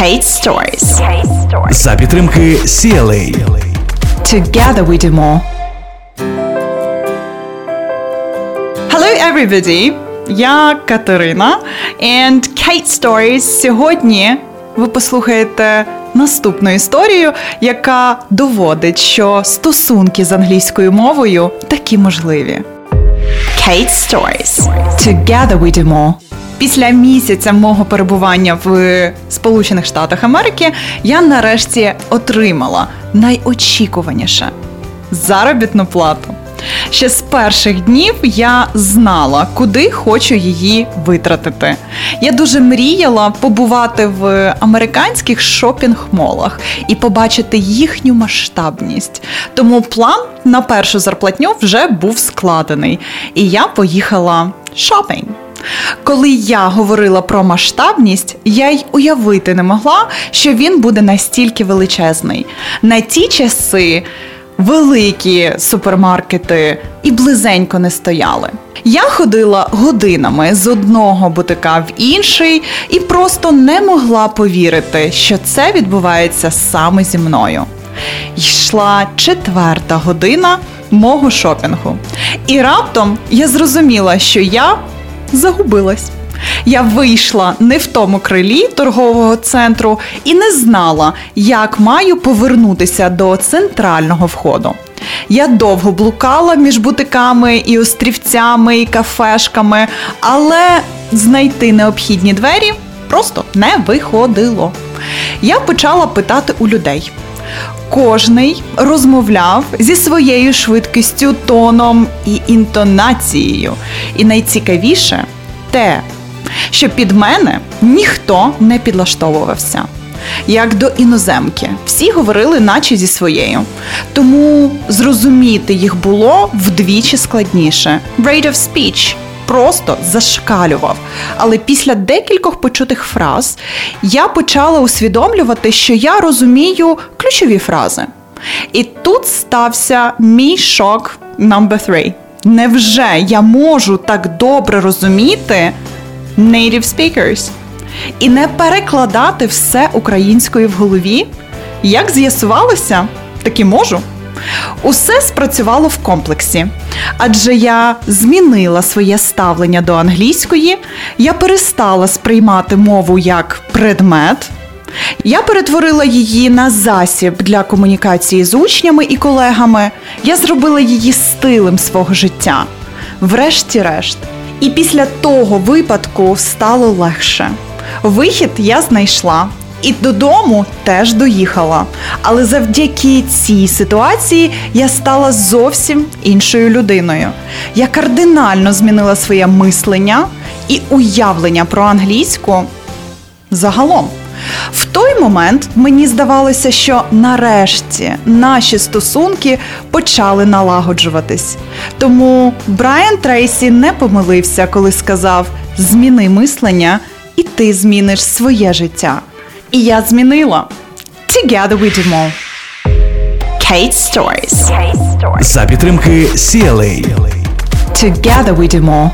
Kate Stories. За підтримки CLA. Together we do more. Hello everybody! Я Катерина and Kate Stories. Сьогодні ви послухаєте наступну історію, яка доводить, що стосунки з англійською мовою такі можливі. Kate Stories. Together we do more. Після місяця мого перебування в Сполучених Штатах Америки я нарешті отримала найочікуваніше заробітну плату. Ще з перших днів я знала, куди хочу її витратити. Я дуже мріяла побувати в американських шопінг-молах і побачити їхню масштабність. Тому план на першу зарплатню вже був складений, і я поїхала шопінг. Коли я говорила про масштабність, я й уявити не могла, що він буде настільки величезний. На ті часи великі супермаркети і близенько не стояли. Я ходила годинами з одного бутика в інший і просто не могла повірити, що це відбувається саме зі мною. Йшла четверта година мого шопінгу. І раптом я зрозуміла, що я загубилась. Я вийшла не в тому крилі торгового центру і не знала, як маю повернутися до центрального входу. Я довго блукала між бутиками і острівцями, і кафешками, але знайти необхідні двері просто не виходило. Я почала питати у людей. Кожний розмовляв зі своєю швидкістю, тоном і інтонацією. І найцікавіше те, що під мене ніхто не підлаштовувався. Як до іноземки, всі говорили, наче зі своєю. Тому зрозуміти їх було вдвічі складніше. Rate of speech просто зашкалював. Але після декількох почутих фраз я почала усвідомлювати, що я розумію ключові фрази. І тут стався мій шок number three. Невже я можу так добре розуміти native speakers і не перекладати все українською в голові? Як з'ясувалося, таки можу. Усе спрацювало в комплексі, адже я змінила своє ставлення до англійської, я перестала сприймати мову як предмет. Я перетворила її на засіб для комунікації з учнями і колегами. Я зробила її стилем свого життя. Врешті-решт. І після того випадку стало легше. Вихід я знайшла. І додому теж доїхала. Але завдяки цій ситуації я стала зовсім іншою людиною. Я кардинально змінила своє мислення і уявлення про англійську загалом. В той момент мені здавалося, що нарешті наші стосунки почали налагоджуватись. Тому Брайан Трейсі не помилився, коли сказав: зміни мислення, і ти зміниш своє життя. І я змінила. Together we do more. Kate Stories. За підтримки CLA. Together we do more.